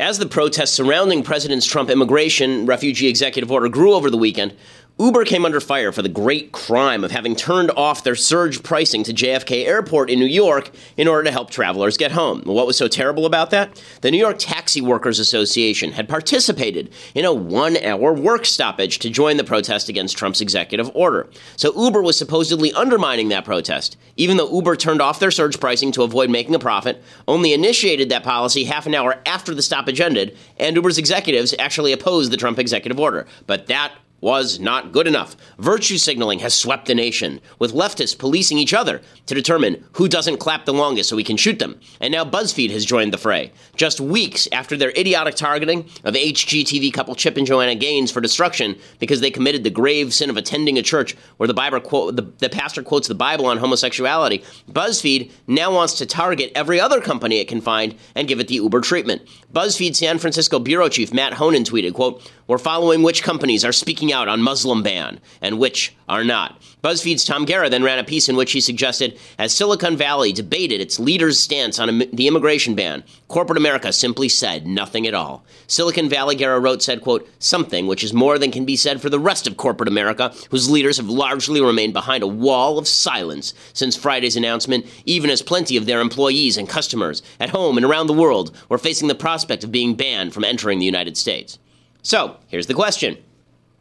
As the protests surrounding President Trump's immigration refugee executive order grew over the weekend, Uber came under fire for the great crime of having turned off their surge pricing to JFK Airport in New York in order to help travelers get home. What was so terrible about that? The New York Taxi Workers Association had participated in a one hour work stoppage to join the protest against Trump's executive order. So Uber was supposedly undermining that protest. Even though Uber turned off their surge pricing to avoid making a profit, only initiated that policy half an hour after the stoppage ended, and Uber's executives actually opposed the Trump executive order. But that was not good enough. Virtue signaling has swept the nation, with leftists policing each other to determine who doesn't clap the longest so we can shoot them. And now BuzzFeed has joined the fray. Just weeks after their idiotic targeting of HGTV couple Chip and Joanna Gaines for destruction because they committed the grave sin of attending a church where the Bible quote the, the pastor quotes the Bible on homosexuality, BuzzFeed now wants to target every other company it can find and give it the Uber treatment. BuzzFeed San Francisco bureau chief Matt Honan tweeted, quote, We're following which companies are speaking out on Muslim ban and which are not. BuzzFeed's Tom Gara then ran a piece in which he suggested as Silicon Valley debated its leader's stance on the immigration ban, corporate America simply said nothing at all. Silicon Valley, Guerra wrote, said, quote, something which is more than can be said for the rest of corporate America, whose leaders have largely remained behind a wall of silence since Friday's announcement, even as plenty of their employees and customers at home and around the world were facing the prospect of being banned from entering the United States. So, here's the question.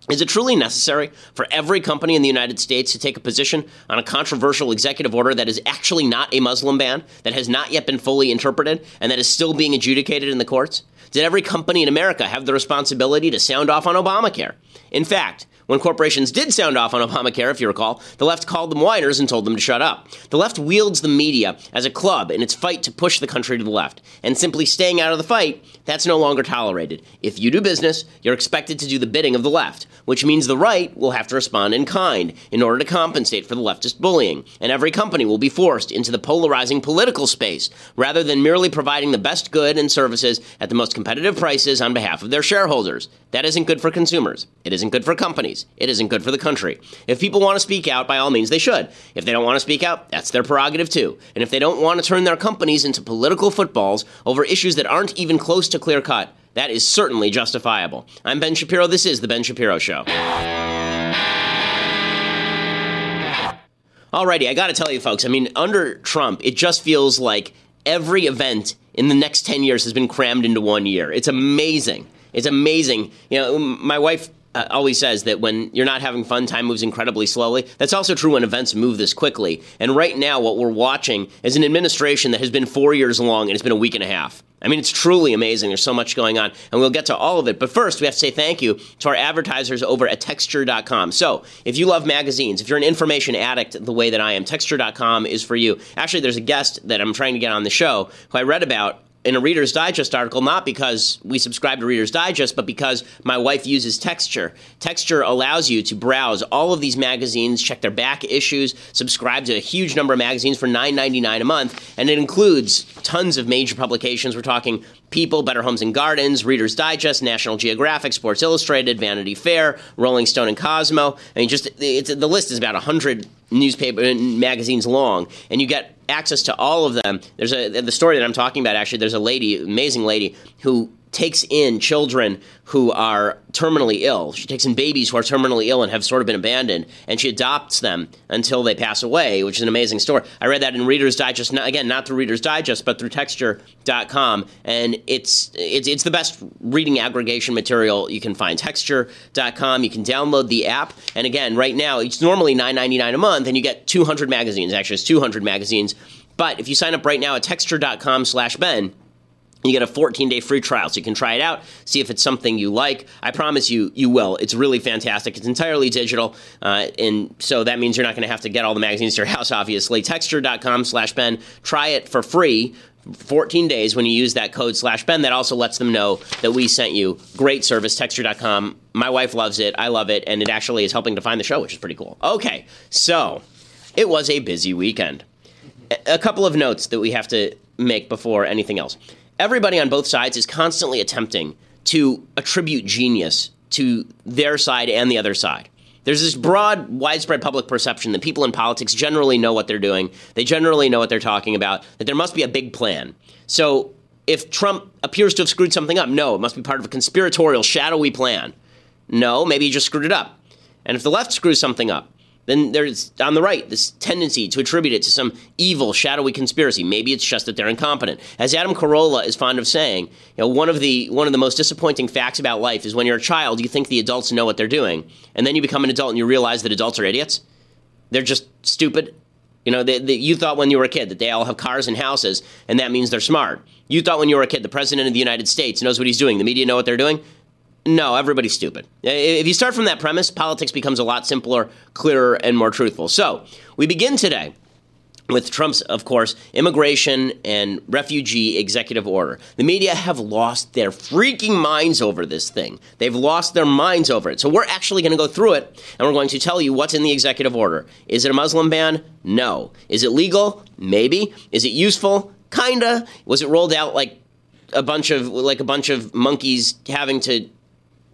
Is it truly necessary for every company in the United States to take a position on a controversial executive order that is actually not a Muslim ban, that has not yet been fully interpreted, and that is still being adjudicated in the courts? Did every company in America have the responsibility to sound off on Obamacare? In fact, when corporations did sound off on Obamacare, if you recall, the left called them whiners and told them to shut up. The left wields the media as a club in its fight to push the country to the left. And simply staying out of the fight, that's no longer tolerated. If you do business, you're expected to do the bidding of the left, which means the right will have to respond in kind in order to compensate for the leftist bullying. And every company will be forced into the polarizing political space rather than merely providing the best good and services at the most competitive prices on behalf of their shareholders. That isn't good for consumers. It isn't good for companies. It isn't good for the country. If people want to speak out, by all means, they should. If they don't want to speak out, that's their prerogative too. And if they don't want to turn their companies into political footballs over issues that aren't even close to clear cut, that is certainly justifiable. I'm Ben Shapiro. This is The Ben Shapiro Show. Alrighty, I gotta tell you, folks, I mean, under Trump, it just feels like every event in the next 10 years has been crammed into one year. It's amazing. It's amazing. You know, my wife uh, always says that when you're not having fun, time moves incredibly slowly. That's also true when events move this quickly. And right now, what we're watching is an administration that has been four years long and it's been a week and a half. I mean, it's truly amazing. There's so much going on, and we'll get to all of it. But first, we have to say thank you to our advertisers over at Texture.com. So, if you love magazines, if you're an information addict the way that I am, Texture.com is for you. Actually, there's a guest that I'm trying to get on the show who I read about in a Reader's Digest article, not because we subscribe to Reader's Digest, but because my wife uses Texture. Texture allows you to browse all of these magazines, check their back issues, subscribe to a huge number of magazines for $9.99 a month, and it includes tons of major publications. We're talking People, Better Homes and Gardens, Reader's Digest, National Geographic, Sports Illustrated, Vanity Fair, Rolling Stone, and Cosmo. I mean, just the list is about 100 newspaper magazines long, and you get access to all of them. There's a the story that I'm talking about. Actually, there's a lady, amazing lady, who takes in children who are terminally ill. She takes in babies who are terminally ill and have sort of been abandoned, and she adopts them until they pass away, which is an amazing story. I read that in Reader's Digest, not, again, not through Reader's Digest, but through Texture.com, and it's, it's, it's the best reading aggregation material you can find. Texture.com, you can download the app, and again, right now, it's normally $9.99 a month, and you get 200 magazines. Actually, it's 200 magazines. But if you sign up right now at texture.com slash Ben, you get a 14 day free trial, so you can try it out, see if it's something you like. I promise you, you will. It's really fantastic. It's entirely digital, uh, and so that means you're not going to have to get all the magazines to your house, obviously. Texture.com slash Ben. Try it for free 14 days when you use that code slash Ben. That also lets them know that we sent you. Great service, texture.com. My wife loves it. I love it. And it actually is helping to find the show, which is pretty cool. Okay, so it was a busy weekend. A couple of notes that we have to make before anything else everybody on both sides is constantly attempting to attribute genius to their side and the other side. There's this broad, widespread public perception that people in politics generally know what they're doing, they generally know what they're talking about, that there must be a big plan. So if Trump appears to have screwed something up, no, it must be part of a conspiratorial, shadowy plan. No, maybe he just screwed it up. And if the left screws something up, then there's on the right this tendency to attribute it to some evil, shadowy conspiracy. Maybe it's just that they're incompetent. As Adam Carolla is fond of saying, you know, one of the one of the most disappointing facts about life is when you're a child, you think the adults know what they're doing, and then you become an adult and you realize that adults are idiots. They're just stupid. You know, they, they, you thought when you were a kid that they all have cars and houses, and that means they're smart. You thought when you were a kid the president of the United States knows what he's doing. The media know what they're doing. No, everybody's stupid. If you start from that premise, politics becomes a lot simpler, clearer, and more truthful. So, we begin today with Trump's, of course, immigration and refugee executive order. The media have lost their freaking minds over this thing. They've lost their minds over it. So we're actually going to go through it and we're going to tell you what's in the executive order. Is it a Muslim ban? No. Is it legal? Maybe. Is it useful? Kinda. Was it rolled out like a bunch of like a bunch of monkeys having to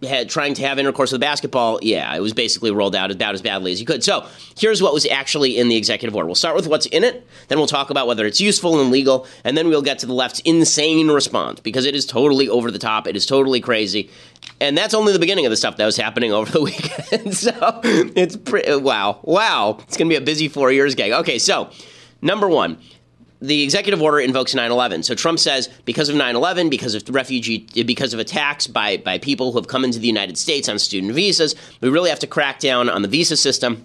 had trying to have intercourse with basketball, yeah, it was basically rolled out about as badly as you could. So here's what was actually in the executive order. We'll start with what's in it, then we'll talk about whether it's useful and legal, and then we'll get to the left's insane response because it is totally over the top. It is totally crazy. And that's only the beginning of the stuff that was happening over the weekend. so it's pretty, wow, wow. It's going to be a busy four years, gang. Okay, so number one the executive order invokes 9/11. So Trump says because of 9/11, because of refugee, because of attacks by by people who have come into the United States on student visas, we really have to crack down on the visa system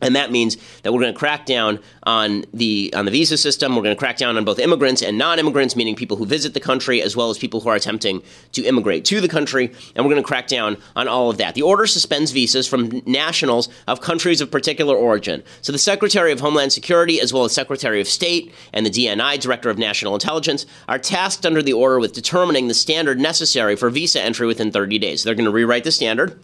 and that means that we're going to crack down on the on the visa system. We're going to crack down on both immigrants and non-immigrants, meaning people who visit the country as well as people who are attempting to immigrate to the country. And we're going to crack down on all of that. The order suspends visas from nationals of countries of particular origin. So the Secretary of Homeland Security, as well as Secretary of State and the DNI, Director of National Intelligence, are tasked under the order with determining the standard necessary for visa entry within 30 days. They're going to rewrite the standard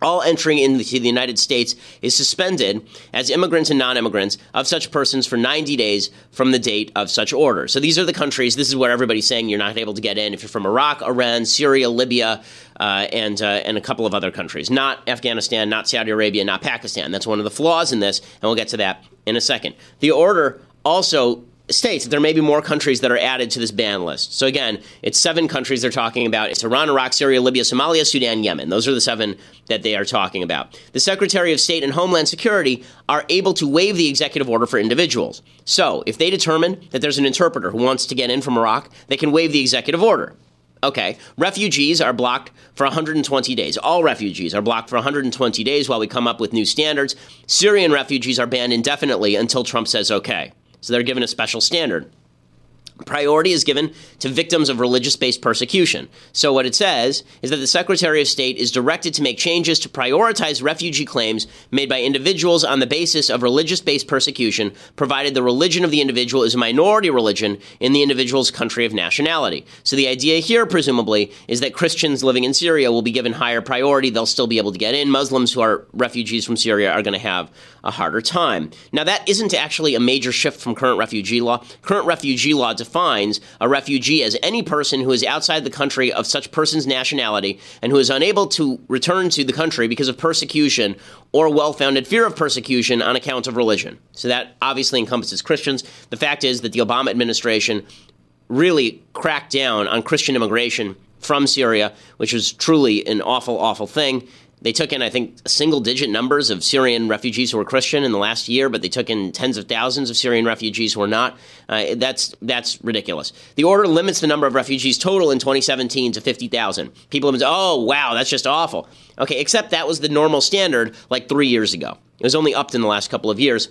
all entering into the United States is suspended as immigrants and non immigrants of such persons for 90 days from the date of such order. So these are the countries, this is where everybody's saying you're not able to get in if you're from Iraq, Iran, Syria, Libya, uh, and, uh, and a couple of other countries. Not Afghanistan, not Saudi Arabia, not Pakistan. That's one of the flaws in this, and we'll get to that in a second. The order also states that there may be more countries that are added to this ban list. So again, it's seven countries they're talking about. It's Iran, Iraq, Syria, Libya, Somalia, Sudan, Yemen. Those are the seven that they are talking about. The Secretary of State and Homeland Security are able to waive the executive order for individuals. So if they determine that there's an interpreter who wants to get in from Iraq, they can waive the executive order. Okay, refugees are blocked for 120 days. All refugees are blocked for 120 days while we come up with new standards. Syrian refugees are banned indefinitely until Trump says okay. So they're given a special standard. Priority is given to victims of religious based persecution. So, what it says is that the Secretary of State is directed to make changes to prioritize refugee claims made by individuals on the basis of religious based persecution, provided the religion of the individual is a minority religion in the individual's country of nationality. So, the idea here, presumably, is that Christians living in Syria will be given higher priority. They'll still be able to get in. Muslims who are refugees from Syria are going to have a harder time. Now, that isn't actually a major shift from current refugee law. Current refugee law defines a refugee as any person who is outside the country of such person's nationality and who is unable to return to the country because of persecution or well founded fear of persecution on account of religion. So that obviously encompasses Christians. The fact is that the Obama administration really cracked down on Christian immigration from Syria, which was truly an awful, awful thing. They took in, I think, single digit numbers of Syrian refugees who were Christian in the last year, but they took in tens of thousands of Syrian refugees who were not. Uh, that's, that's ridiculous. The order limits the number of refugees total in 2017 to 50,000. People have been, oh, wow, that's just awful. Okay, except that was the normal standard like three years ago. It was only upped in the last couple of years.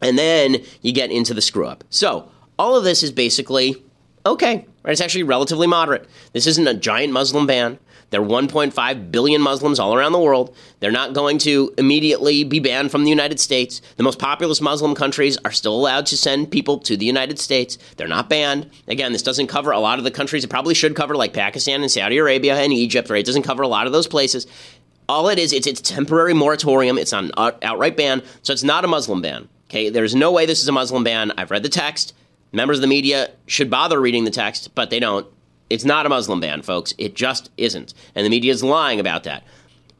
And then you get into the screw up. So, all of this is basically okay. Right? It's actually relatively moderate. This isn't a giant Muslim ban. There are 1.5 billion Muslims all around the world. They're not going to immediately be banned from the United States. The most populous Muslim countries are still allowed to send people to the United States. They're not banned. Again, this doesn't cover a lot of the countries it probably should cover, like Pakistan and Saudi Arabia and Egypt, right? It doesn't cover a lot of those places. All it is, it's it's temporary moratorium. It's an outright ban, so it's not a Muslim ban. Okay, there's no way this is a Muslim ban. I've read the text. Members of the media should bother reading the text, but they don't. It's not a Muslim ban, folks. It just isn't. And the media is lying about that.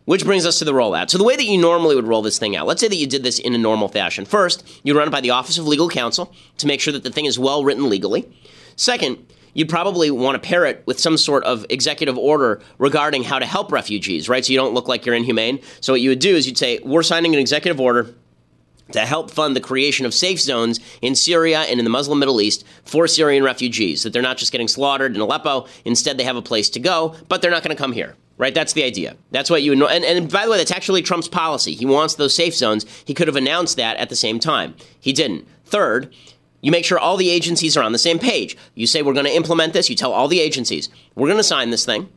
Which brings us to the rollout. So, the way that you normally would roll this thing out, let's say that you did this in a normal fashion. First, you'd run it by the Office of Legal Counsel to make sure that the thing is well written legally. Second, you'd probably want to pair it with some sort of executive order regarding how to help refugees, right? So you don't look like you're inhumane. So what you would do is you'd say, we're signing an executive order to help fund the creation of safe zones in Syria and in the Muslim Middle East for Syrian refugees, that they're not just getting slaughtered in Aleppo. Instead, they have a place to go, but they're not going to come here. Right, that's the idea. That's what you know. And, and by the way, that's actually Trump's policy. He wants those safe zones. He could have announced that at the same time. He didn't. Third, you make sure all the agencies are on the same page. You say, we're going to implement this. You tell all the agencies, we're going to sign this thing,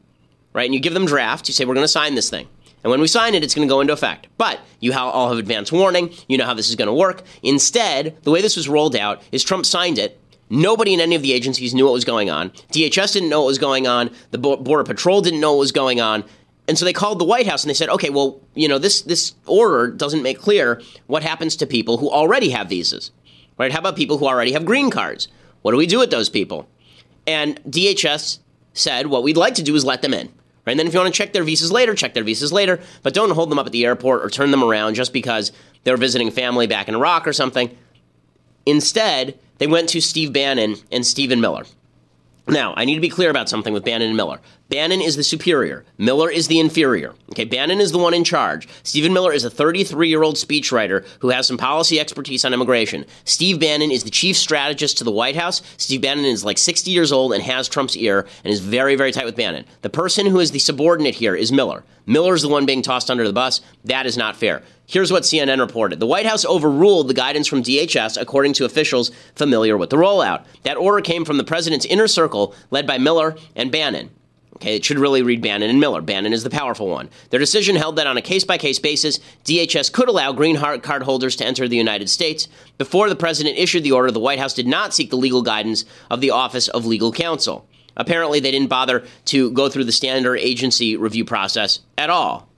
right? And you give them drafts. You say, we're going to sign this thing. And when we sign it, it's going to go into effect. But you all have advance warning. You know how this is going to work. Instead, the way this was rolled out is Trump signed it. Nobody in any of the agencies knew what was going on. DHS didn't know what was going on. The Border Patrol didn't know what was going on. And so they called the White House and they said, okay, well, you know, this, this order doesn't make clear what happens to people who already have visas, right? How about people who already have green cards? What do we do with those people? And DHS said, what we'd like to do is let them in. Right? And then if you want to check their visas later, check their visas later, but don't hold them up at the airport or turn them around just because they're visiting family back in Iraq or something. Instead, they went to Steve Bannon and Stephen Miller. Now, I need to be clear about something with Bannon and Miller. Bannon is the superior. Miller is the inferior. Okay, Bannon is the one in charge. Stephen Miller is a 33 year old speechwriter who has some policy expertise on immigration. Steve Bannon is the chief strategist to the White House. Steve Bannon is like 60 years old and has Trump's ear and is very, very tight with Bannon. The person who is the subordinate here is Miller. Miller's the one being tossed under the bus. That is not fair. Here's what CNN reported. The White House overruled the guidance from DHS, according to officials familiar with the rollout. That order came from the president's inner circle, led by Miller and Bannon. Okay, it should really read Bannon and Miller. Bannon is the powerful one. Their decision held that on a case by case basis, DHS could allow green card holders to enter the United States. Before the president issued the order, the White House did not seek the legal guidance of the Office of Legal Counsel. Apparently, they didn't bother to go through the standard agency review process at all.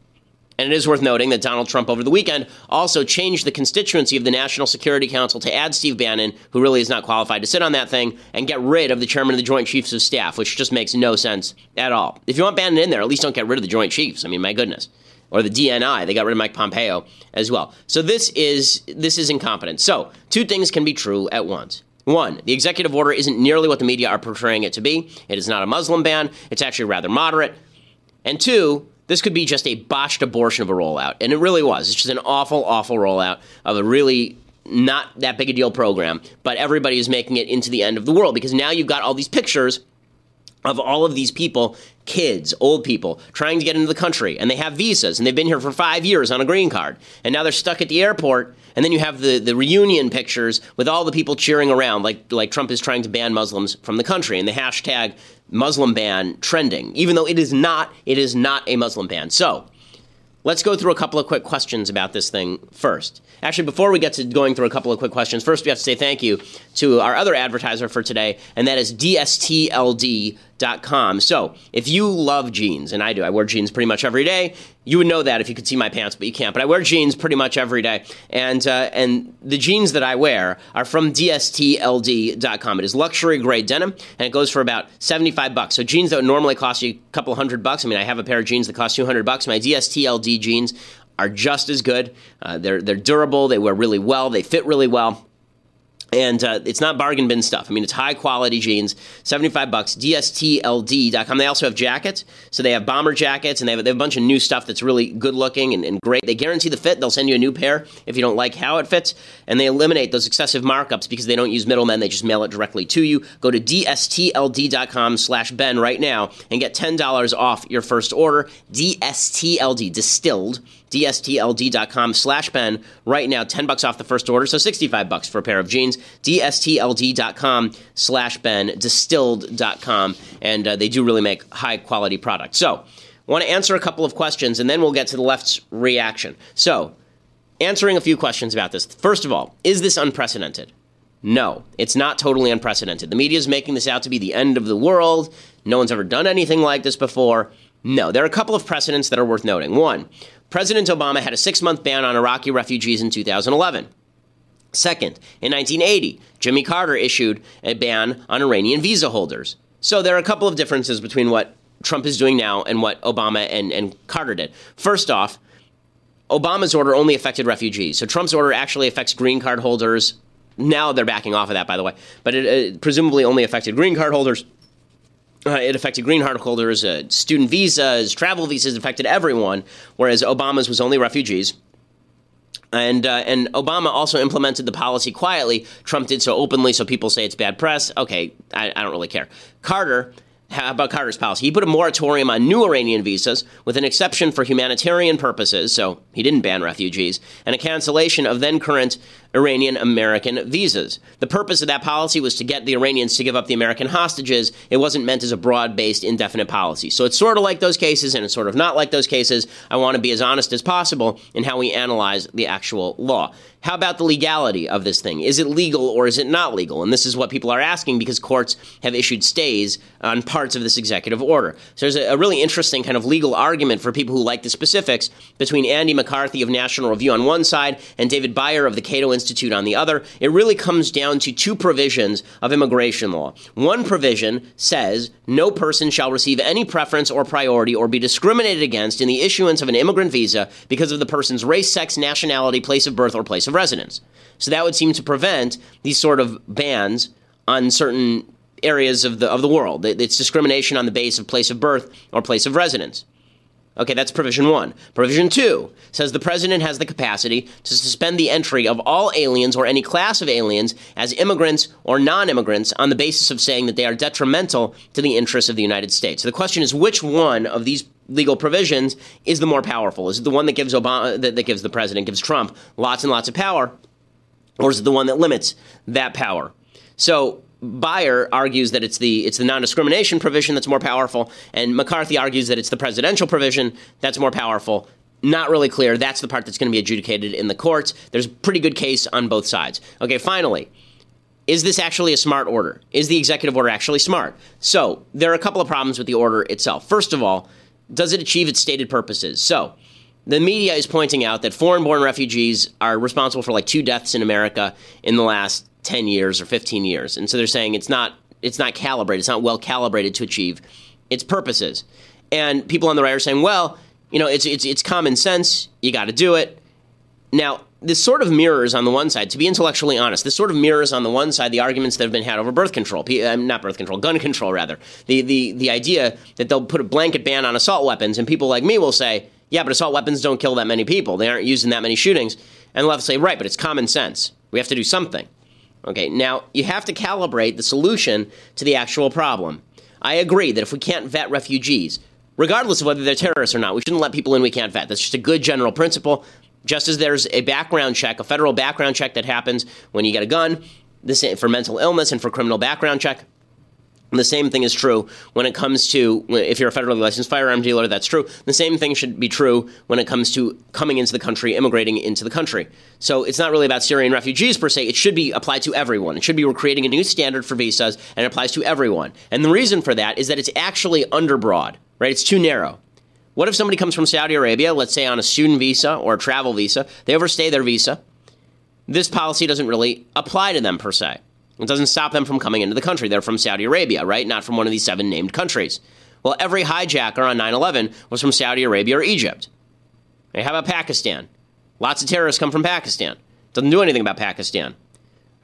And it is worth noting that Donald Trump over the weekend also changed the constituency of the National Security Council to add Steve Bannon, who really is not qualified to sit on that thing, and get rid of the chairman of the Joint Chiefs of Staff, which just makes no sense at all. If you want Bannon in there, at least don't get rid of the Joint Chiefs. I mean, my goodness. Or the DNI, they got rid of Mike Pompeo as well. So this is this is incompetence. So two things can be true at once. One, the executive order isn't nearly what the media are portraying it to be. It is not a Muslim ban. It's actually rather moderate. And two, this could be just a botched abortion of a rollout. And it really was. It's just an awful, awful rollout of a really not that big a deal program, but everybody is making it into the end of the world because now you've got all these pictures of all of these people, kids, old people, trying to get into the country, and they have visas, and they've been here for five years on a green card, and now they're stuck at the airport, and then you have the, the reunion pictures with all the people cheering around, like like Trump is trying to ban Muslims from the country, and the hashtag Muslim ban trending, even though it is not, it is not a Muslim ban. So let's go through a couple of quick questions about this thing first. Actually, before we get to going through a couple of quick questions, first we have to say thank you to our other advertiser for today, and that is DSTLD.com. So, if you love jeans, and I do, I wear jeans pretty much every day. You would know that if you could see my pants, but you can't. But I wear jeans pretty much every day, and uh, and the jeans that I wear are from DSTLD.com. It is luxury grade denim, and it goes for about seventy five bucks. So jeans that would normally cost you a couple hundred bucks. I mean, I have a pair of jeans that cost two hundred bucks. My DSTLD jeans are just as good. Uh, they're they're durable. They wear really well. They fit really well. And uh, it's not bargain bin stuff. I mean, it's high quality jeans, 75 bucks, DSTLD.com. They also have jackets. So they have bomber jackets and they have, they have a bunch of new stuff that's really good looking and, and, great. They guarantee the fit. They'll send you a new pair if you don't like how it fits. And they eliminate those excessive markups because they don't use middlemen. They just mail it directly to you. Go to DSTLD.com slash Ben right now and get $10 off your first order. DSTLD, distilled DSTLD.com slash Ben right now, 10 bucks off the first order, so 65 bucks for a pair of jeans. DSTLD.com slash Ben, distilled.com, and uh, they do really make high quality products. So, want to answer a couple of questions, and then we'll get to the left's reaction. So, answering a few questions about this. First of all, is this unprecedented? No, it's not totally unprecedented. The media is making this out to be the end of the world. No one's ever done anything like this before. No, there are a couple of precedents that are worth noting. One, President Obama had a six month ban on Iraqi refugees in 2011. Second, in 1980, Jimmy Carter issued a ban on Iranian visa holders. So there are a couple of differences between what Trump is doing now and what Obama and, and Carter did. First off, Obama's order only affected refugees. So Trump's order actually affects green card holders. Now they're backing off of that, by the way. But it, it presumably only affected green card holders Uh, it affected green card holders, uh, student visas, travel visas, affected everyone, whereas Obama's was only refugees. And uh, and Obama also implemented the policy quietly. Trump did so openly, so people say it's bad press. Okay, I, I don't really care. Carter how about Carter's policy? He put a moratorium on new Iranian visas with an exception for humanitarian purposes, so he didn't ban refugees, and a cancellation of then current Iranian American visas. The purpose of that policy was to get the Iranians to give up the American hostages. It wasn't meant as a broad based, indefinite policy. So it's sort of like those cases and it's sort of not like those cases. I want to be as honest as possible in how we analyze the actual law. How about the legality of this thing? Is it legal or is it not legal? And this is what people are asking because courts have issued stays on parts of this executive order. So there's a, really interesting kind of legal argument for people who like the specifics between Andy McCarthy of National Review on one side and David Bier of the Cato Institute on the other. It really comes down to two provisions of immigration law. One provision says no person shall receive any preference or priority or be discriminated against in the issuance of an immigrant visa because of the person's race, sex, nationality, place of birth, or place of residence. So that would seem to prevent these sort of bans on certain areas of the of the world. It's discrimination on the base of place of birth or place of residence. Okay, that's provision one. Provision two says the president has the capacity to suspend the entry of all aliens or any class of aliens as immigrants or non immigrants on the basis of saying that they are detrimental to the interests of the United States. So the question is which one of these legal provisions is the more powerful? Is it the one that gives Obama that, that gives the president, gives Trump lots and lots of power, or is it the one that limits that power? So Bier argues that it's the it's the non-discrimination provision that's more powerful, and McCarthy argues that it's the presidential provision that's more powerful. Not really clear. That's the part that's going to be adjudicated in the courts. There's a pretty good case on both sides. Okay, finally, is this actually a smart order? Is the executive order actually smart? So there are a couple of problems with the order itself. First of all, does it achieve its stated purposes? So the media is pointing out that foreign born refugees are responsible for like two deaths in America in the last 10 years or 15 years. And so they're saying it's not it's not calibrated, it's not well calibrated to achieve its purposes. And people on the right are saying, well, you know, it's it's it's common sense, you got to do it. Now, this sort of mirrors on the one side, to be intellectually honest, this sort of mirrors on the one side the arguments that have been had over birth control, uh, not birth control, gun control rather. The, the, the idea that they'll put a blanket ban on assault weapons, and people like me will say, yeah, but assault weapons don't kill that many people. They aren't used in that many shootings. And they'll have to say, right, but it's common sense. We have to do something. Okay, now you have to calibrate the solution to the actual problem. I agree that if we can't vet refugees, regardless of whether they're terrorists or not, we shouldn't let people in we can't vet. That's just a good general principle. Just as there's a background check, a federal background check that happens when you get a gun, this for mental illness and for criminal background check. The same thing is true when it comes to if you're a federally licensed firearm dealer, that's true. The same thing should be true when it comes to coming into the country, immigrating into the country. So it's not really about Syrian refugees per se. It should be applied to everyone. It should be we're creating a new standard for visas and it applies to everyone. And the reason for that is that it's actually underbroad, right? It's too narrow. What if somebody comes from Saudi Arabia, let's say on a student visa or a travel visa, they overstay their visa? This policy doesn't really apply to them per se. It doesn't stop them from coming into the country. They're from Saudi Arabia, right? Not from one of these seven named countries. Well, every hijacker on 9 11 was from Saudi Arabia or Egypt. Hey, how about Pakistan? Lots of terrorists come from Pakistan. Doesn't do anything about Pakistan.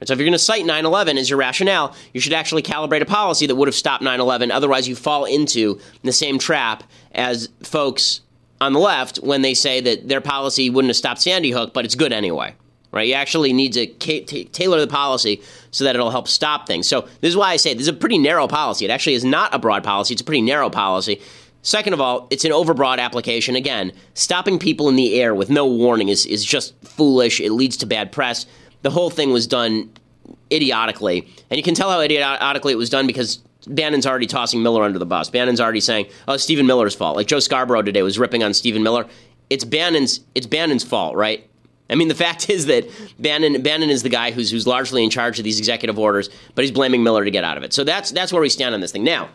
So if you're going to cite 9 11 as your rationale, you should actually calibrate a policy that would have stopped 9 11. Otherwise, you fall into the same trap as folks on the left when they say that their policy wouldn't have stopped Sandy Hook, but it's good anyway right? You actually need to tailor the policy so that it'll help stop things. So this is why I say this is a pretty narrow policy. It actually is not a broad policy; it's a pretty narrow policy. Second of all, it's an overbroad application. Again, stopping people in the air with no warning is, is just foolish. It leads to bad press. The whole thing was done idiotically. And you can tell how idiotically it was done because Bannon's already tossing Miller under the bus. Bannon's already saying, "Oh, Stephen Miller's fault." Like Joe Scarborough today was ripping on Stephen Miller. It's Bannon's. It's Bannon's fault, right? I mean, the fact is that Bannon Bannon is the guy who's who's largely in charge of these executive orders, but he's blaming Miller to get out of it. So that's that's where we stand on this thing now.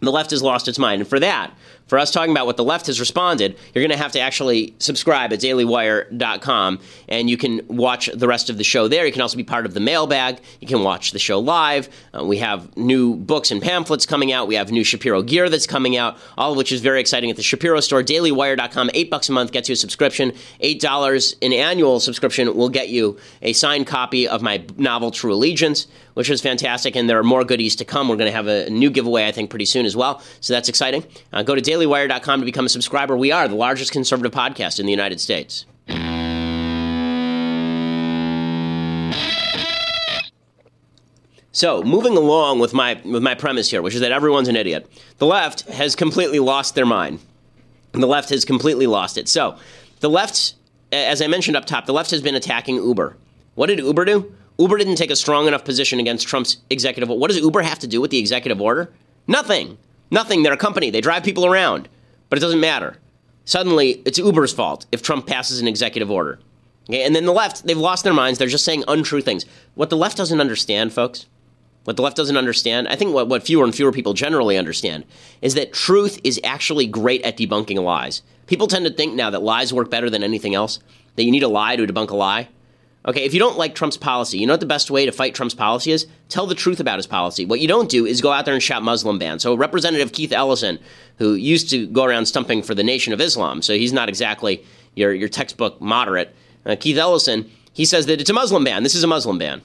The left has lost its mind, and for that, for us talking about what the left has responded, you're going to have to actually subscribe at dailywire.com and you can watch the rest of the show there. You can also be part of the mailbag. You can watch the show live. Uh, we have new books and pamphlets coming out. We have new Shapiro gear that's coming out, all of which is very exciting at the Shapiro store. Dailywire.com, eight bucks a month gets you a subscription. Eight dollars an annual subscription will get you a signed copy of my novel True Allegiance which was fantastic. And there are more goodies to come. We're going to have a new giveaway, I think, pretty soon as well. So that's exciting. Uh, go to dailywire.com to become a subscriber. We are the largest conservative podcast in the United States. So, moving along with my with my premise here, which is that everyone's an idiot. The left has completely lost their mind. The left has completely lost it. So, the left, as I mentioned up top, the left has been attacking Uber. What did Uber do? Uber didn't take a strong enough position against Trump's executive. What does Uber have to do with the executive order? Nothing. Nothing. They're a company. They drive people around. But it doesn't matter. Suddenly, it's Uber's fault if Trump passes an executive order. Okay? And then the left, they've lost their minds. They're just saying untrue things. What the left doesn't understand, folks, what the left doesn't understand, I think what, what fewer and fewer people generally understand, is that truth is actually great at debunking lies. People tend to think now that lies work better than anything else, that you need a lie to debunk a lie. Okay, if you don't like Trump's policy, you know what the best way to fight Trump's policy is? Tell the truth about his policy. What you don't do is go out there and shout Muslim ban. So, Representative Keith Ellison, who used to go around stumping for the Nation of Islam, so he's not exactly your, your textbook moderate, uh, Keith Ellison, he says that it's a Muslim ban. This is a Muslim ban.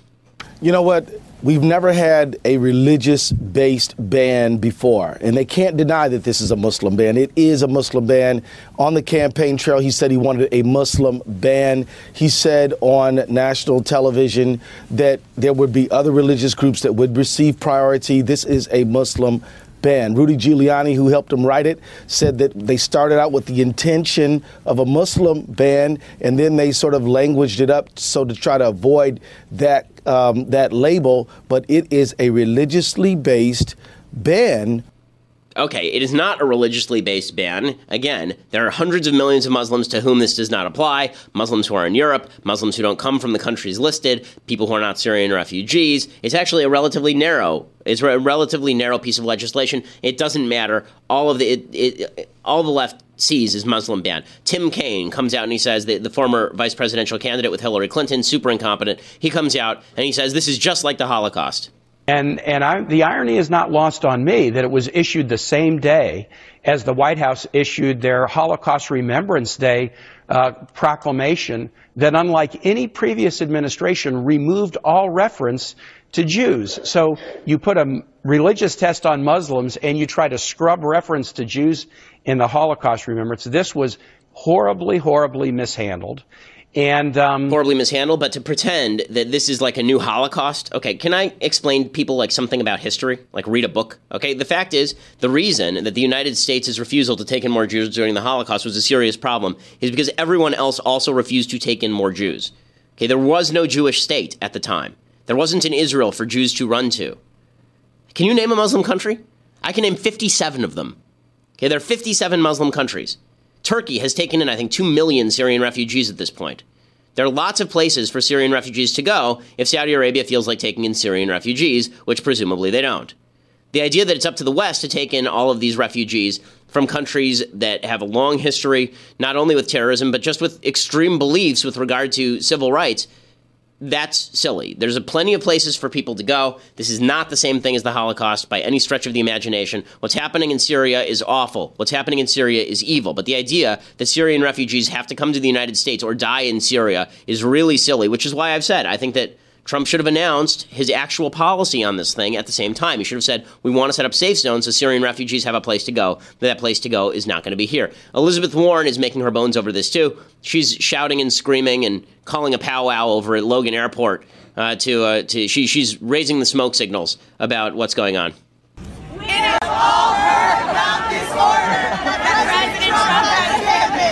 You know what? We've never had a religious based ban before, and they can't deny that this is a Muslim ban. It is a Muslim ban. On the campaign trail, he said he wanted a Muslim ban. He said on national television that there would be other religious groups that would receive priority. This is a Muslim Rudy Giuliani, who helped him write it, said that they started out with the intention of a Muslim ban, and then they sort of languaged it up so to try to avoid that um, that label. But it is a religiously based ban Okay, it is not a religiously based ban. Again, there are hundreds of millions of Muslims to whom this does not apply Muslims who are in Europe, Muslims who don't come from the countries listed, people who are not Syrian refugees. It's actually a relatively narrow. It's a relatively narrow piece of legislation. It doesn't matter. All of the it, it, all the left sees is Muslim ban. Tim Kaine comes out and he says that the former vice presidential candidate with Hillary Clinton, super incompetent. He comes out and he says this is just like the Holocaust. And, and I, the irony is not lost on me that it was issued the same day as the White House issued their Holocaust Remembrance Day uh, proclamation that, unlike any previous administration, removed all reference to Jews. So you put a religious test on Muslims and you try to scrub reference to Jews in the Holocaust Remembrance. This was horribly, horribly mishandled and um, horribly mishandled. But to pretend that this is like a new Holocaust, okay? Can I explain people like something about history? Like read a book, okay? The fact is, the reason that the United States' refusal to take in more Jews during the Holocaust was a serious problem is because everyone else also refused to take in more Jews. Okay, there was no Jewish state at the time. There wasn't an Israel for Jews to run to. Can you name a Muslim country? I can name 57 of them. Okay, there are 57 Muslim countries. Turkey has taken in, I think, 2 million Syrian refugees at this point. There are lots of places for Syrian refugees to go if Saudi Arabia feels like taking in Syrian refugees, which presumably they don't. The idea that it's up to the West to take in all of these refugees from countries that have a long history, not only with terrorism, but just with extreme beliefs with regard to civil rights, that's silly. There's a plenty of places for people to go. This is not the same thing as the Holocaust by any stretch of the imagination. What's happening in Syria is awful. What's happening in Syria is evil. But the idea that Syrian refugees have to come to the United States or die in Syria is really silly, which is why I've said I think that Trump should have announced his actual policy on this thing at the same time. He should have said, we want to set up safe zones so Syrian refugees have a place to go. But that place to go is not going to be here. Elizabeth Warren is making her bones over this too. She's shouting and screaming and calling a powwow over at Logan Airport. Uh, to, uh, to she, she's raising the smoke signals about what's going on. We have all heard about this order that President Trump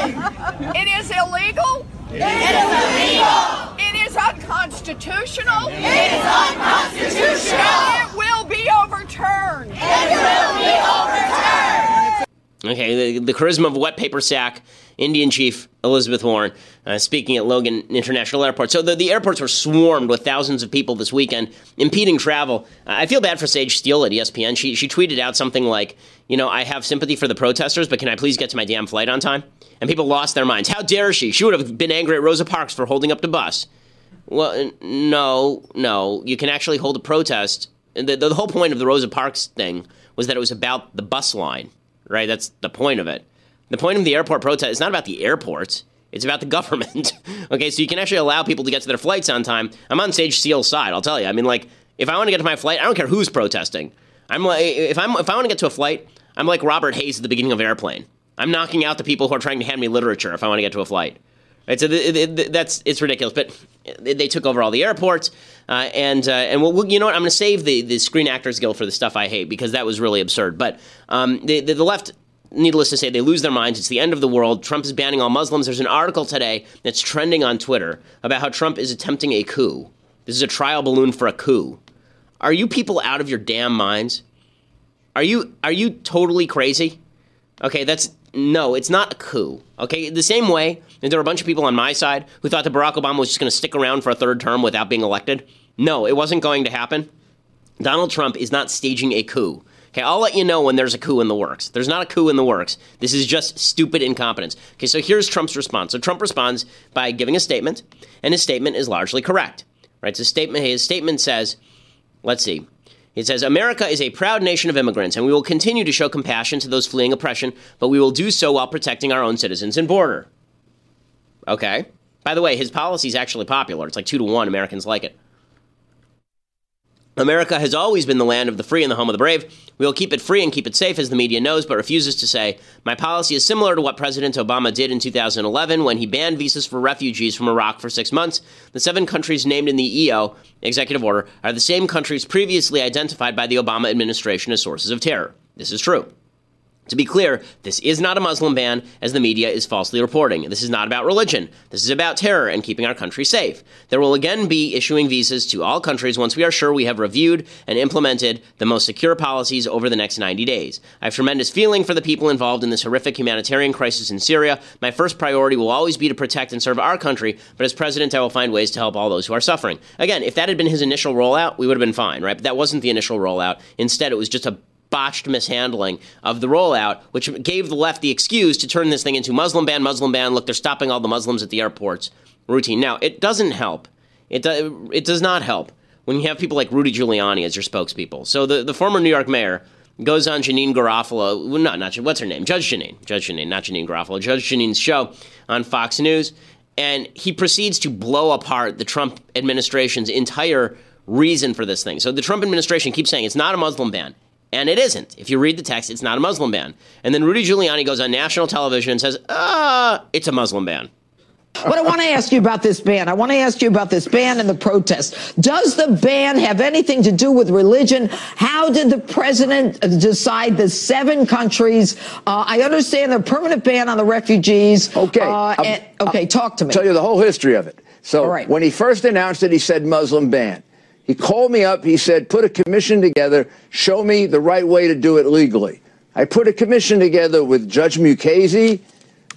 has given. It is illegal. It is illegal is unconstitutional. It is unconstitutional. It will be overturned. It will be overturned. Okay, the, the charisma of wet paper sack, Indian chief Elizabeth Warren, uh, speaking at Logan International Airport. So the, the airports were swarmed with thousands of people this weekend, impeding travel. Uh, I feel bad for Sage Steele at ESPN. She, she tweeted out something like, you know, I have sympathy for the protesters, but can I please get to my damn flight on time? And people lost their minds. How dare she? She would have been angry at Rosa Parks for holding up the bus. Well, no, no. You can actually hold a protest. The, the whole point of the Rosa Parks thing was that it was about the bus line, right? That's the point of it. The point of the airport protest is not about the airports. It's about the government. okay, so you can actually allow people to get to their flights on time. I'm on Sage Steele's side, I'll tell you. I mean, like, If I want to get to my flight, I don't care who's protesting. I'm like, if I'm if I want to get to a flight, I'm like Robert Hays at the beginning of Airplane. I'm knocking out the people who are trying to hand me literature if I want to get to a flight. Right, so that's it's ridiculous. But they took over all the airports, uh, and uh, and well, you know what? I'm going to save the, the Screen Actors Guild for the stuff I hate because that was really absurd. But um, the, the, the left needless to say, they lose their minds. It's the end of the world. Trump is banning all Muslims. There's an article today that's trending on Twitter about how Trump is attempting a coup. This is a trial balloon for a coup. Are you people out of your damn minds? Are you are you totally crazy? Okay, that's no, it's not a coup. Okay, the same way that there were a bunch of people on my side who thought that Barack Obama was just going to stick around for a third term without being elected. No, it wasn't going to happen. Donald Trump is not staging a coup. Okay, I'll let you know when there's a coup in the works. There's not a coup in the works. This is just stupid incompetence. Okay, so here's Trump's response. So Trump responds by giving a statement, and his statement is largely correct. Right? So statement his statement says, let's see. It says, America is a proud nation of immigrants, and we will continue to show compassion to those fleeing oppression, but we will do so while protecting our own citizens and border. Okay. By the way, his policy is actually popular. It's like two to one. Americans like it. America has always been the land of the free and the home of the brave. We will keep it free and keep it safe, as the media knows, but refuses to say. My policy is similar to what President Obama did in 2011 when he banned visas for refugees from Iraq for six months. The seven countries named in the EO executive order are the same countries previously identified by the Obama administration as sources of terror. This is true. To be clear, this is not a Muslim ban, as the media is falsely reporting. This is not about religion. This is about terror and keeping our country safe. There will again be issuing visas to all countries once we are sure we have reviewed and implemented the most secure policies over the next 90 days. I have tremendous feeling for the people involved in this horrific humanitarian crisis in Syria. My first priority will always be to protect and serve our country, but as president, I will find ways to help all those who are suffering. Again, if that had been his initial rollout, we would have been fine, right? But that wasn't the initial rollout. Instead, it was just a botched mishandling of the rollout, which gave the left the excuse to turn this thing into Muslim ban, Muslim ban. Look, they're stopping all the Muslims at the airports routine. Now, it doesn't help. It, do, it does not help when you have people like Rudy Giuliani as your spokespeople. So the, the former New York mayor goes on Janeane Garofalo, well, not, not, what's her name? Judge Jeanine. Judge Jeanine, not Janeane Garofalo. Judge Jeanine's show on Fox News. And he proceeds to blow apart the Trump administration's entire reason for this thing. So the Trump administration keeps saying it's not a Muslim ban. And it isn't. If you read the text, it's not a Muslim ban. And then Rudy Giuliani goes on national television and says, ah, it's a Muslim ban. But I want to ask you about this ban. I want to ask you about this ban and the protest. Does the ban have anything to do with religion? How did the president decide the seven countries? Uh, I understand the permanent ban on the refugees. Okay. Uh, and, okay, I'll talk to me. Tell you the whole history of it. So right. when he first announced it, he said Muslim ban. He called me up. He said, put a commission together. Show me the right way to do it legally. I put a commission together with Judge Mukasey,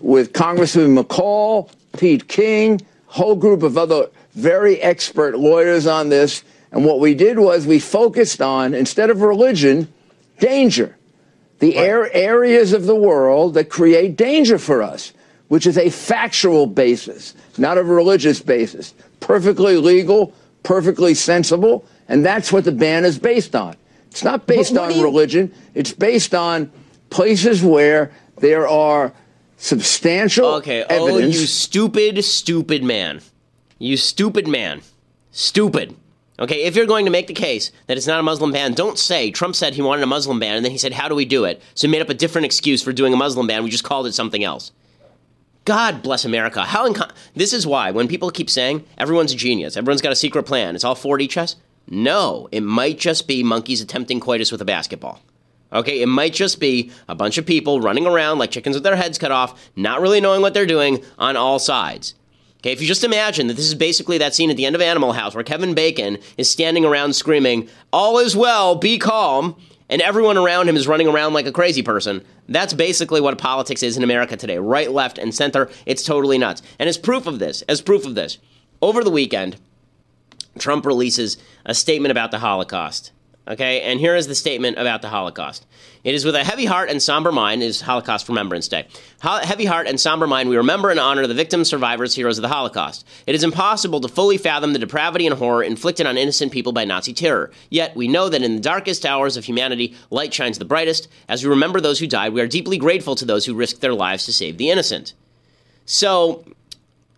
with Congressman McCall, Pete King, whole group of other very expert lawyers on this. And what we did was we focused on, instead of religion, danger. The right. areas of the world that create danger for us, which is a factual basis, not a religious basis. Perfectly legal, perfectly sensible, and that's what the ban is based on. It's not based on you... religion. It's based on places where there are substantial okay. evidence. Oh, you stupid, stupid man. You stupid man. Stupid. Okay, if you're going to make the case that it's not a Muslim ban, don't say Trump said he wanted a Muslim ban and then he said, How do we do it? So he made up a different excuse for doing a Muslim ban. We just called it something else. God bless America. How inco- this is why when people keep saying everyone's a genius, everyone's got a secret plan, it's all 4D chess. No, it might just be monkeys attempting coitus with a basketball. Okay, it might just be a bunch of people running around like chickens with their heads cut off, not really knowing what they're doing on all sides. Okay, if you just imagine that this is basically that scene at the end of Animal House where Kevin Bacon is standing around screaming, All is well, be calm, and everyone around him is running around like a crazy person. That's basically what politics is in America today right, left, and center. It's totally nuts. And as proof of this, as proof of this, over the weekend, Trump releases a statement about the Holocaust. Okay, and here is the statement about the Holocaust. It is with a heavy heart and somber mind, is Holocaust Remembrance Day. heavy heart and somber mind, we remember and honor the victims, survivors, heroes of the Holocaust. It is impossible to fully fathom the depravity and horror inflicted on innocent people by Nazi terror. Yet, we know that in the darkest hours of humanity, light shines the brightest. As we remember those who died, we are deeply grateful to those who risked their lives to save the innocent. So,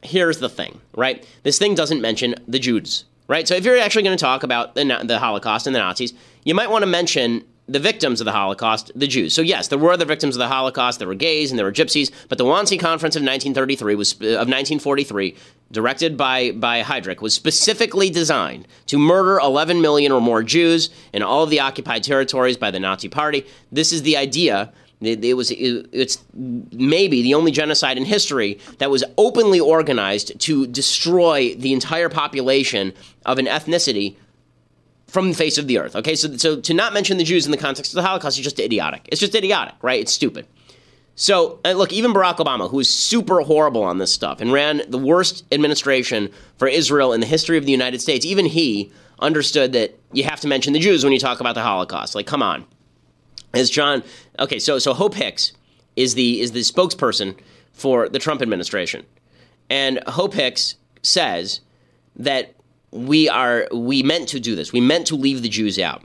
here's the thing, right? This thing doesn't mention the Jews. Right? So if you're actually going to talk about the, the Holocaust and the Nazis, you might want to mention the victims of the Holocaust, the Jews. So yes, there were other victims of the Holocaust. There were gays and there were gypsies. But the Wannsee Conference of 1933 was uh, of 1943, directed by by Heydrich, was specifically designed to murder 11 million or more Jews in all of the occupied territories by the Nazi Party. This is the idea. It, was it, it's maybe the only genocide in history that was openly organized to destroy the entire population of an ethnicity from the face of the earth. Okay, so so to not mention the Jews in the context of the Holocaust is just idiotic. It's just idiotic, right? It's stupid. So look, even Barack Obama, who is super horrible on this stuff and ran the worst administration for Israel in the history of the United States, even he understood that you have to mention the Jews when you talk about the Holocaust. Like, come on. As John, okay, so so Hope Hicks is the is the spokesperson for the Trump administration, and Hope Hicks says that we are we meant to do this. We meant to leave the Jews out.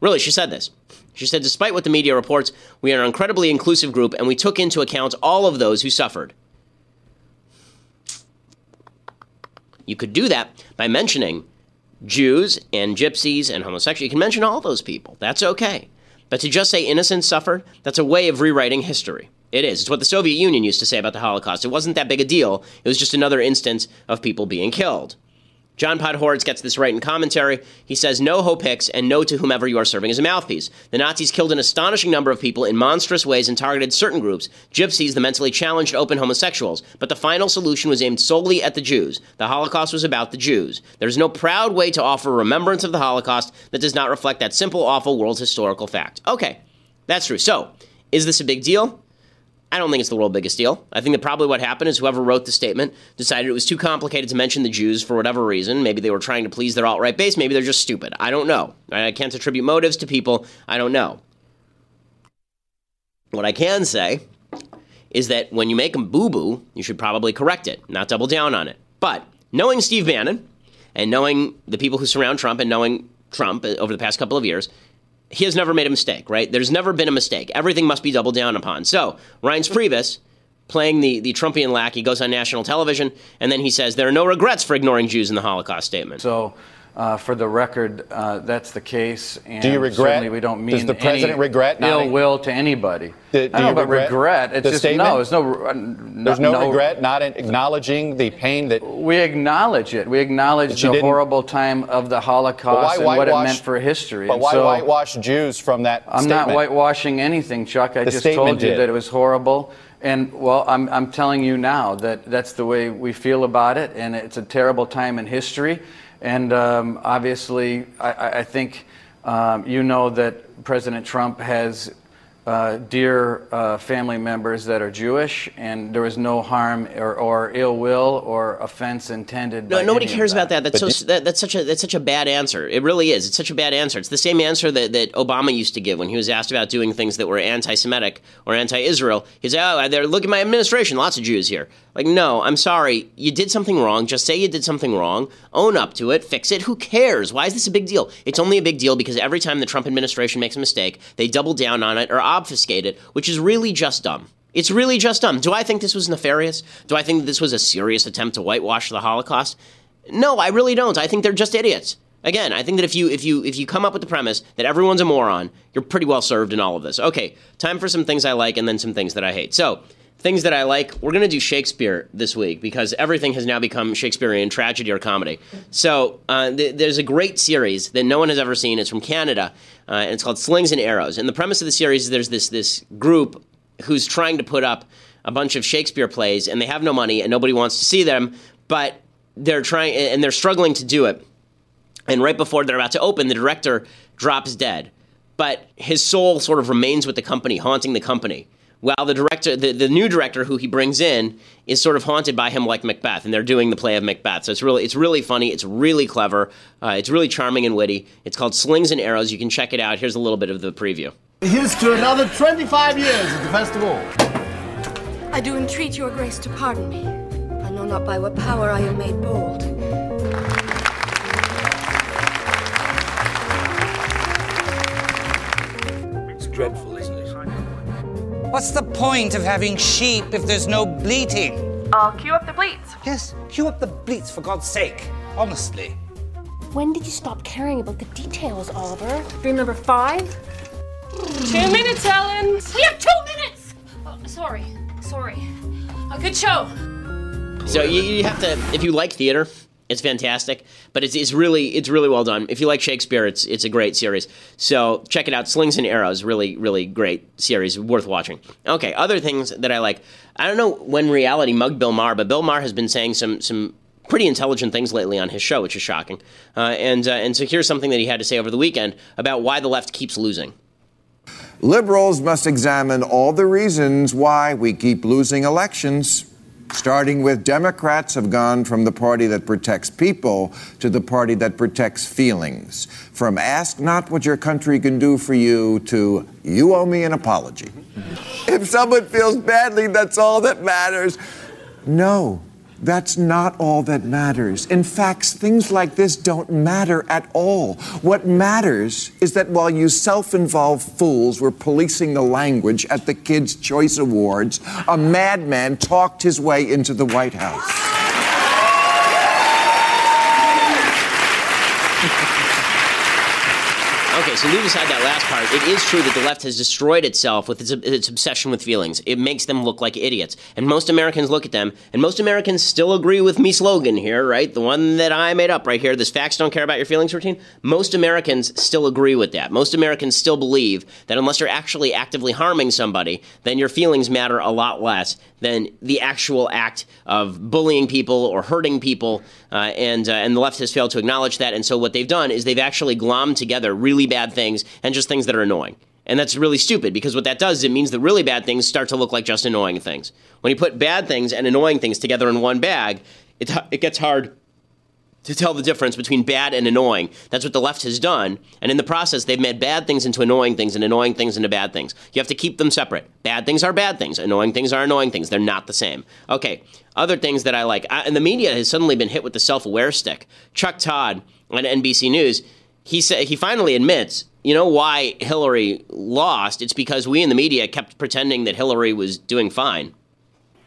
Really, she said this. She said, despite what the media reports, we are an incredibly inclusive group and we took into account all of those who suffered. You could do that by mentioning Jews and gypsies and homosexuals. You can mention all those people. That's okay. But to just say innocents suffered, that's a way of rewriting history. It is. It's what the Soviet Union used to say about the Holocaust. It wasn't that big a deal, it was just another instance of people being killed. John Podhoretz gets this right in commentary. He says, No Hope Hicks and no to whomever you are serving as a mouthpiece. The Nazis killed an astonishing number of people in monstrous ways and targeted certain groups gypsies, the mentally challenged, open homosexuals. But the final solution was aimed solely at the Jews. The Holocaust was about the Jews. There's no proud way to offer remembrance of the Holocaust that does not reflect that simple, awful world's historical fact. Okay, that's true. So, is this a big deal? I don't think it's the world's biggest deal. I think that probably what happened is whoever wrote the statement decided it was too complicated to mention the Jews for whatever reason. Maybe they were trying to please their alt right base. Maybe they're just stupid. I don't know. I can't attribute motives to people. I don't know. What I can say is that when you make a boo boo, you should probably correct it, not double down on it. But knowing Steve Bannon and knowing the people who surround Trump and knowing Trump uh, over the past couple of years, he has never made a mistake, right? There's never been a mistake. Everything must be doubled down upon. So Reince Priebus, playing the, the Trumpian lackey, goes on national television, and then he says there are no regrets for ignoring Jews in the Holocaust statement. So uh, for the record, uh, that's the case. And do you regret? Certainly, we don't mean does the president regret ill will to anybody. Do, do I don't know regret, regret. It's just statement? no. There's no. Uh, no there's no, no, regret, not acknowledging the pain that we acknowledge it. We acknowledge the horrible time of the Holocaust and what it meant for history. But why so, whitewash Jews from that? I'm statement? not whitewashing anything, Chuck. I the just told you did. that it was horrible. And well, I'm, I'm telling you now that that's the way we feel about it, and it's a terrible time in history. And um, obviously, I, I think um, you know that President Trump has uh, dear uh, family members that are Jewish, and there was no harm or, or ill will or offense intended. No, nobody cares that. about that. That's so, that, that's such a that's such a bad answer. It really is. It's such a bad answer. It's the same answer that, that Obama used to give when he was asked about doing things that were anti-Semitic or anti-Israel. He He's oh, they're look at my administration. Lots of Jews here. Like, no, I'm sorry. You did something wrong. Just say you did something wrong. Own up to it. Fix it. Who cares? Why is this a big deal? It's only a big deal because every time the Trump administration makes a mistake, they double down on it or obfuscate it, which is really just dumb. It's really just dumb. Do I think this was nefarious? Do I think this was a serious attempt to whitewash the Holocaust? No, I really don't. I think they're just idiots. Again, I think that if you if you if you come up with the premise that everyone's a moron, you're pretty well served in all of this. Okay, time for some things I like and then some things that I hate. So, things that I like, we're going to do Shakespeare this week because everything has now become Shakespearean tragedy or comedy. So uh, th- there's a great series that no one has ever seen. It's from Canada, uh, and it's called Slings and Arrows. And the premise of the series is there's this this group who's trying to put up a bunch of Shakespeare plays, and they have no money, and nobody wants to see them, but they're trying and they're struggling to do it. And right before they're about to open, the director drops dead, but his soul sort of remains with the company, haunting the company while the director, the, the new director who he brings in, is sort of haunted by him like Macbeth, and they're doing the play of Macbeth. So it's really, it's really funny. It's really clever. Uh, it's really charming and witty. It's called Slings and Arrows. You can check it out. Here's a little bit of the preview. Here's to another 25 years at the festival. I do entreat your grace to pardon me. I know not by what power I am made bold. Point of having sheep if there's no bleating? I'll cue up the bleats. Yes, cue up the bleats for God's sake. Honestly. When did you stop caring about the details, Oliver? Dream number five? Two minutes, Ellen. We have two minutes! Oh, sorry. Sorry. A good show. So you, you have to, if you like theater, it's fantastic, but it's, it's really it's really well done. If you like Shakespeare, it's it's a great series. So check it out. Slings and Arrows, really really great series, worth watching. Okay, other things that I like. I don't know when reality mugged Bill Maher, but Bill Maher has been saying some some pretty intelligent things lately on his show, which is shocking. Uh, and uh, and so here's something that he had to say over the weekend about why the left keeps losing. Liberals must examine all the reasons why we keep losing elections starting with Democrats have gone from the party that protects people to the party that protects feelings. From ask not what your country can do for you to you owe me an apology. If someone feels badly, that's all that matters. No. That's not all that matters. In fact, things like this don't matter at all. What matters is that while you self involved fools were policing the language at the Kids' Choice Awards, a madman talked his way into the White House. Okay, so leave aside that last part. It is true that the left has destroyed itself with its, its, obsession with feelings. It makes them look like idiots. And most Americans look at them, and most Americans still agree with me slogan here, right? The one that I made up right here, this facts don't care about your feelings routine. Most Americans still agree with that. Most Americans still believe that unless you're actually actively harming somebody, then your feelings matter a lot less than the actual act of bullying people or hurting people. Uh, and, uh, and the left has failed to acknowledge that. And so what they've done is they've actually glommed together really bad things and just things that are annoying. And that's really stupid because what that does is it means the really bad things start to look like just annoying things. When you put bad things and annoying things together in one bag, it, it gets hard to tell the difference between bad and annoying. That's what the left has done. And in the process, they've made bad things into annoying things and annoying things into bad things. You have to keep them separate. Bad things are bad things, annoying things are annoying things. They're not the same. Okay, other things that I like. I, and the media has suddenly been hit with the self aware stick. Chuck Todd on NBC News, he, said, he finally admits you know why Hillary lost? It's because we in the media kept pretending that Hillary was doing fine.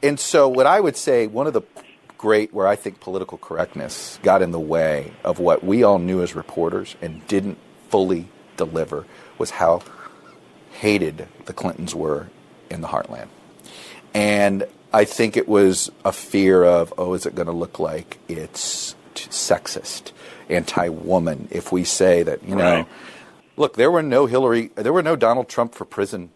And so, what I would say, one of the great where I think political correctness got in the way of what we all knew as reporters and didn't fully deliver was how hated the Clintons were in the heartland. And I think it was a fear of, oh, is it going to look like it's sexist, anti woman if we say that, you know. Right Look, there were no Hillary, there were no Donald Trump for prison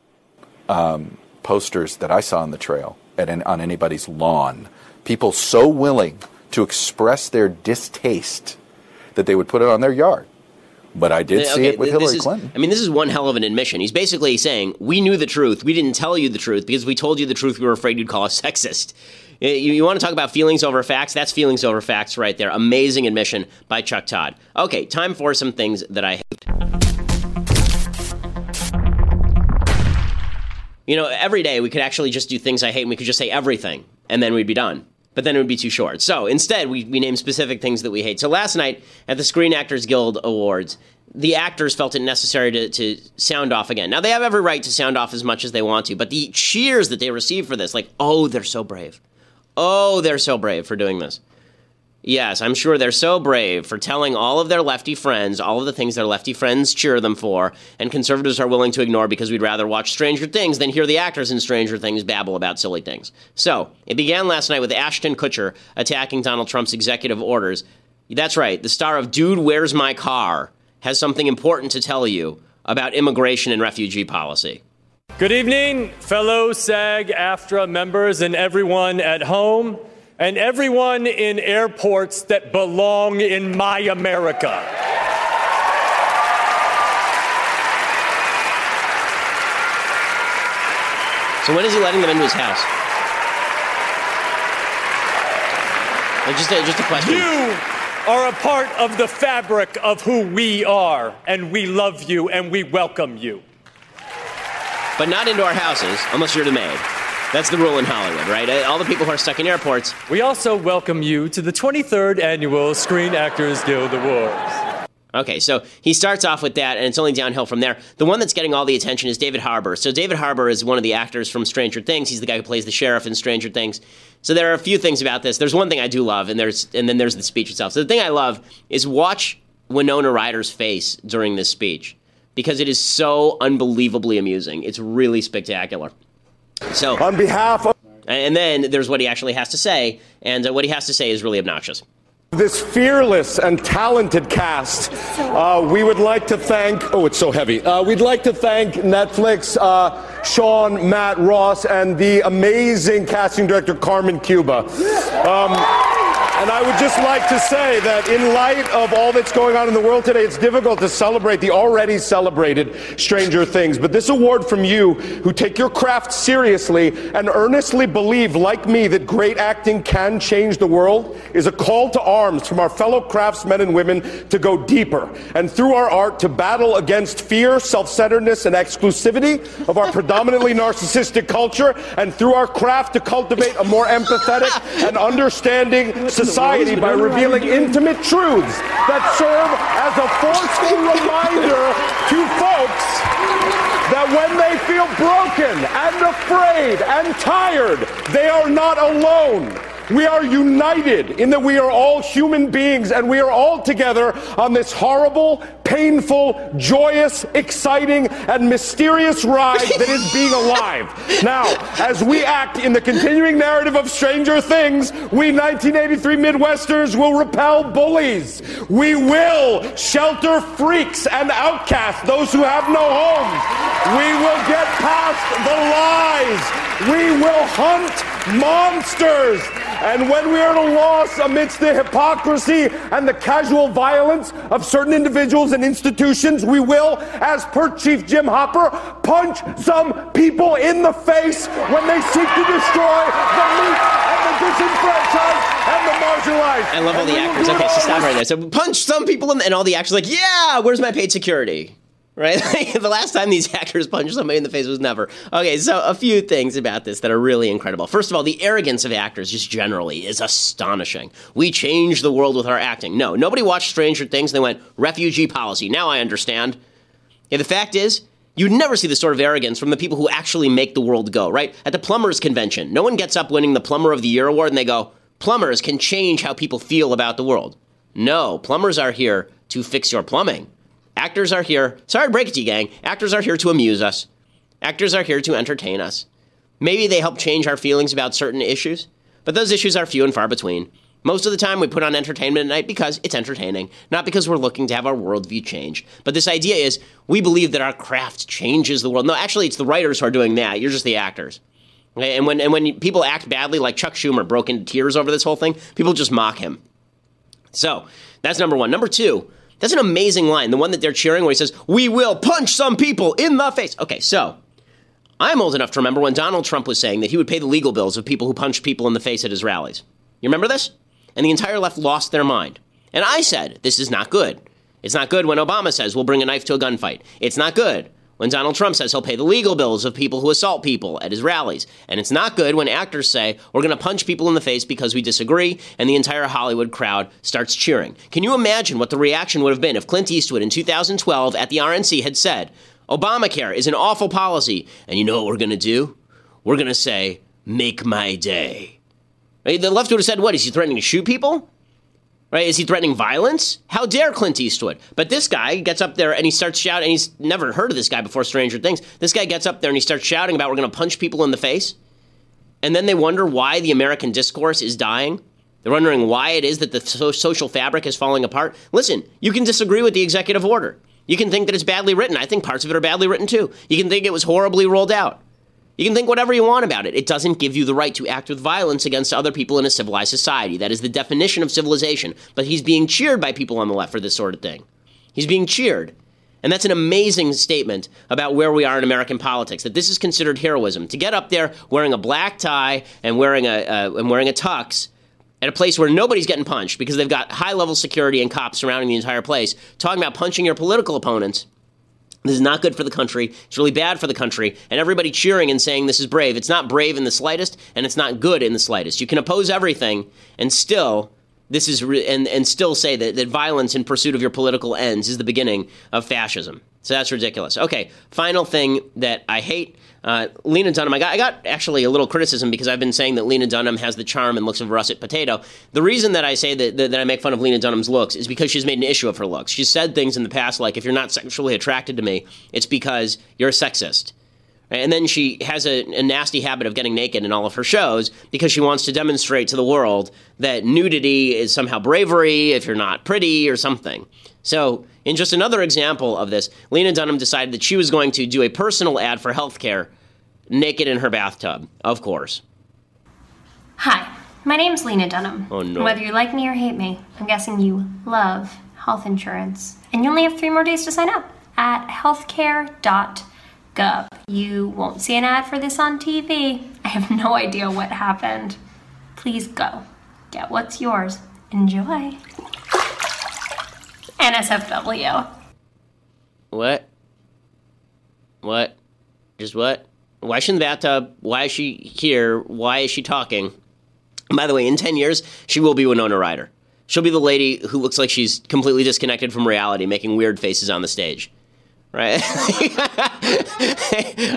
um, posters that I saw on the trail at on anybody's lawn. People so willing to express their distaste that they would put it on their yard. But I did okay, see it with Hillary is, Clinton. I mean, this is one hell of an admission. He's basically saying, We knew the truth. We didn't tell you the truth because we told you the truth. We were afraid you'd call us sexist. You, you want to talk about feelings over facts? That's feelings over facts right there. Amazing admission by Chuck Todd. Okay, time for some things that I hate. You know, every day we could actually just do things I hate and we could just say everything and then we'd be done. But then it would be too short. So instead, we, we name specific things that we hate. So last night at the Screen Actors Guild Awards, the actors felt it necessary to, to sound off again. Now, they have every right to sound off as much as they want to, but the cheers that they received for this, like, oh, they're so brave. Oh, they're so brave for doing this. Yes, I'm sure they're so brave for telling all of their lefty friends all of the things their lefty friends cheer them for, and conservatives are willing to ignore because we'd rather watch Stranger Things than hear the actors in Stranger Things babble about silly things. So, it began last night with Ashton Kutcher attacking Donald Trump's executive orders. That's right, the star of Dude, Where's My Car has something important to tell you about immigration and refugee policy. Good evening, fellow SAG AFTRA members and everyone at home and everyone in airports that belong in my America. So when is he letting them into his house? Uh, just a, just a question. You are a part of the fabric of who we are, and we love you and we welcome you. But not into our houses, unless you're the maid. That's the rule in Hollywood, right? Uh, all the people who are stuck in airports. We also welcome you to the 23rd Annual Screen Actors Guild Awards. Okay, so he starts off with that, and it's only downhill from there. The one that's getting all the attention is David Harbour. So David Harbour is one of the actors from Stranger Things. He's the guy who plays the sheriff in Stranger Things. So there are a few things about this. There's one thing I do love, and there's and then there's the speech itself. So the thing I love is watch Winona Ryder's face during this speech because it is so unbelievably amusing. It's really spectacular. So, on behalf of. And then there's what he actually has to say, and uh, what he has to say is really obnoxious. This fearless and talented cast, uh, we would like to thank. Oh, it's so heavy. Uh, we'd like to thank Netflix, uh, Shawn, Matt, Ross, and the amazing casting director Carmen Cuba. Um, and I would just like to say that in light of all that's going on in the world today, it's difficult to celebrate the already celebrated Stranger Things. But this award from you, who take your craft seriously and earnestly believe, like me, that great acting can change the world, is a call to arms from our fellow craftsmen and women to go deeper and through our art to battle against fear, self centeredness, and exclusivity of our predominantly narcissistic culture, and through our craft to cultivate a more empathetic and understanding society society by revealing intimate truths that serve as a forceful reminder to folks that when they feel broken and afraid and tired, they are not alone. We are united in that we are all human beings and we are all together on this horrible, painful, joyous, exciting, and mysterious ride that is being alive. Now, as we act in the continuing narrative of Stranger Things, we 1983 Midwesters will repel bullies. We will shelter freaks and outcasts, those who have no homes. We will get past the lies. We will hunt monsters. And when we are at a loss amidst the hypocrisy and the casual violence of certain individuals and institutions, we will, as per Chief Jim Hopper, punch some people in the face when they seek to destroy the meek and the disenfranchised and the marginalized. I love all the actors. Okay, so stop right there. So punch some people in, and all the actors like, yeah, where's my paid security? Right? the last time these actors punched somebody in the face was never. Okay, so a few things about this that are really incredible. First of all, the arrogance of actors just generally is astonishing. We change the world with our acting. No, nobody watched Stranger Things and they went, refugee policy. Now I understand. Yeah, the fact is, You'd never see this sort of arrogance from the people who actually make the world go, right? At the plumbers convention, no one gets up winning the plumber of the year award and they go, plumbers can change how people feel about the world. No, plumbers are here to fix your plumbing. Actors are here. Sorry to break it to you, gang. Actors are here to amuse us. Actors are here to entertain us. Maybe they help change our feelings about certain issues, but those issues are few and far between. Most of the time, we put on entertainment at night because it's entertaining, not because we're looking to have our worldview changed. But this idea is we believe that our craft changes the world. No, actually, it's the writers who are doing that. You're just the actors. Okay? And when and when people act badly, like Chuck Schumer broke into tears over this whole thing, people just mock him. So that's number one. Number two, that's an amazing line. The one that they're cheering where he says, We will punch some people in the face. Okay, so I'm old enough to remember when Donald Trump was saying that he would pay the legal bills of people who punched people in the face at his rallies. You remember this? And the entire left lost their mind. And I said, This is not good. It's not good when Obama says we'll bring a knife to a gunfight. It's not good when Donald Trump says he'll pay the legal bills of people who assault people at his rallies. And it's not good when actors say, we're going to punch people in the face because we disagree, and the entire Hollywood crowd starts cheering. Can you imagine what the reaction would have been if Clint Eastwood in 2012 at the RNC had said, Obamacare is an awful policy, and you know what we're going to do? We're going to say, make my day. The left would have said, what? Is he threatening to shoot people? Right? Is he threatening violence? How dare Clint Eastwood? But this guy gets up there and he starts shouting, and he's never heard of this guy before Stranger Things. This guy gets up there and he starts shouting about we're going to punch people in the face. And then they wonder why the American discourse is dying. They're wondering why it is that the so- social fabric is falling apart. Listen, you can disagree with the executive order. You can think that it's badly written. I think parts of it are badly written too. You can think it was horribly rolled out. You can think whatever you want about it. It doesn't give you the right to act with violence against other people in a civilized society. That is the definition of civilization. But he's being cheered by people on the left for this sort of thing. He's being cheered. And that's an amazing statement about where we are in American politics. That this is considered heroism to get up there wearing a black tie and wearing a uh, and wearing a tux at a place where nobody's getting punched because they've got high level security and cops surrounding the entire place, talking about punching your political opponents. This is not good for the country. It's really bad for the country. And everybody cheering and saying this is brave. It's not brave in the slightest, and it's not good in the slightest. You can oppose everything and still this is re- and and still say that, that violence in pursuit of your political ends is the beginning of fascism. So that's ridiculous. Okay, final thing that I hate. Uh, Lena Dunham, I got, I got actually a little criticism because I've been saying that Lena Dunham has the charm and looks of russet potato. The reason that I say that, that, that I make fun of Lena Dunham's looks is because she's made an issue of her looks. She's said things in the past like, if you're not sexually attracted to me, it's because you're a sexist. And then she has a, a, nasty habit of getting naked in all of her shows because she wants to demonstrate to the world that nudity is somehow bravery if you're not pretty or something. So, in just another example of this, Lena Dunham decided that she was going to do a personal ad for healthcare naked in her bathtub, of course. Hi, my name's Lena Dunham. Oh, no. Whether you like me or hate me, I'm guessing you love health insurance. And you only have three more days to sign up at healthcare.gov. You won't see an ad for this on TV. I have no idea what happened. Please go. Get what's yours. Enjoy. NSFW. What? What? Just what? Why shouldn't the bathtub? Why is she here? Why is she talking? By the way, in 10 years, she will be Winona Ryder. She'll be the lady who looks like she's completely disconnected from reality, making weird faces on the stage. Right?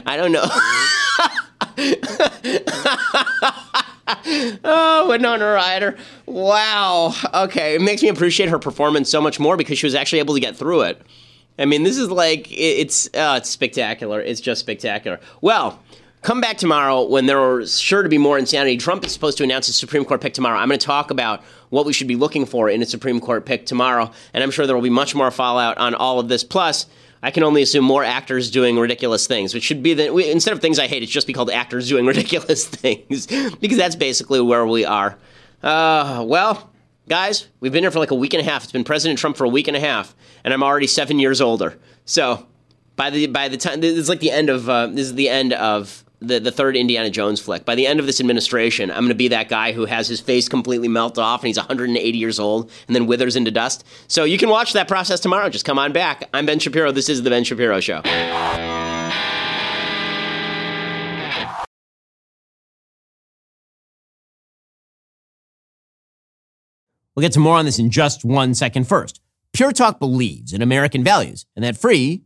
I don't know. oh, Winona Ryder. Wow. Okay. It makes me appreciate her performance so much more because she was actually able to get through it. I mean, this is like, it's, oh, it's spectacular. It's just spectacular. Well, come back tomorrow when there are sure to be more insanity. Trump is supposed to announce his Supreme Court pick tomorrow. I'm going to talk about what we should be looking for in a Supreme Court pick tomorrow, and I'm sure there will be much more fallout on all of this. Plus, I can only assume more actors doing ridiculous things, which should be we, instead of things I hate, it's just be called actors doing ridiculous things because that's basically where we are. Uh, well, guys, we've been here for like a week and a half. It's been President Trump for a week and a half, and I'm already seven years older. So by the by the time this is like the end of uh, this is the end of the, the third Indiana Jones flick. By the end of this administration, I'm going to be that guy who has his face completely melt off and he's 180 years old and then withers into dust. So you can watch that process tomorrow. Just come on back. I'm Ben Shapiro. This is The Ben Shapiro Show. We'll get to more on this in just one second first. Pure Talk believes in American values, and that free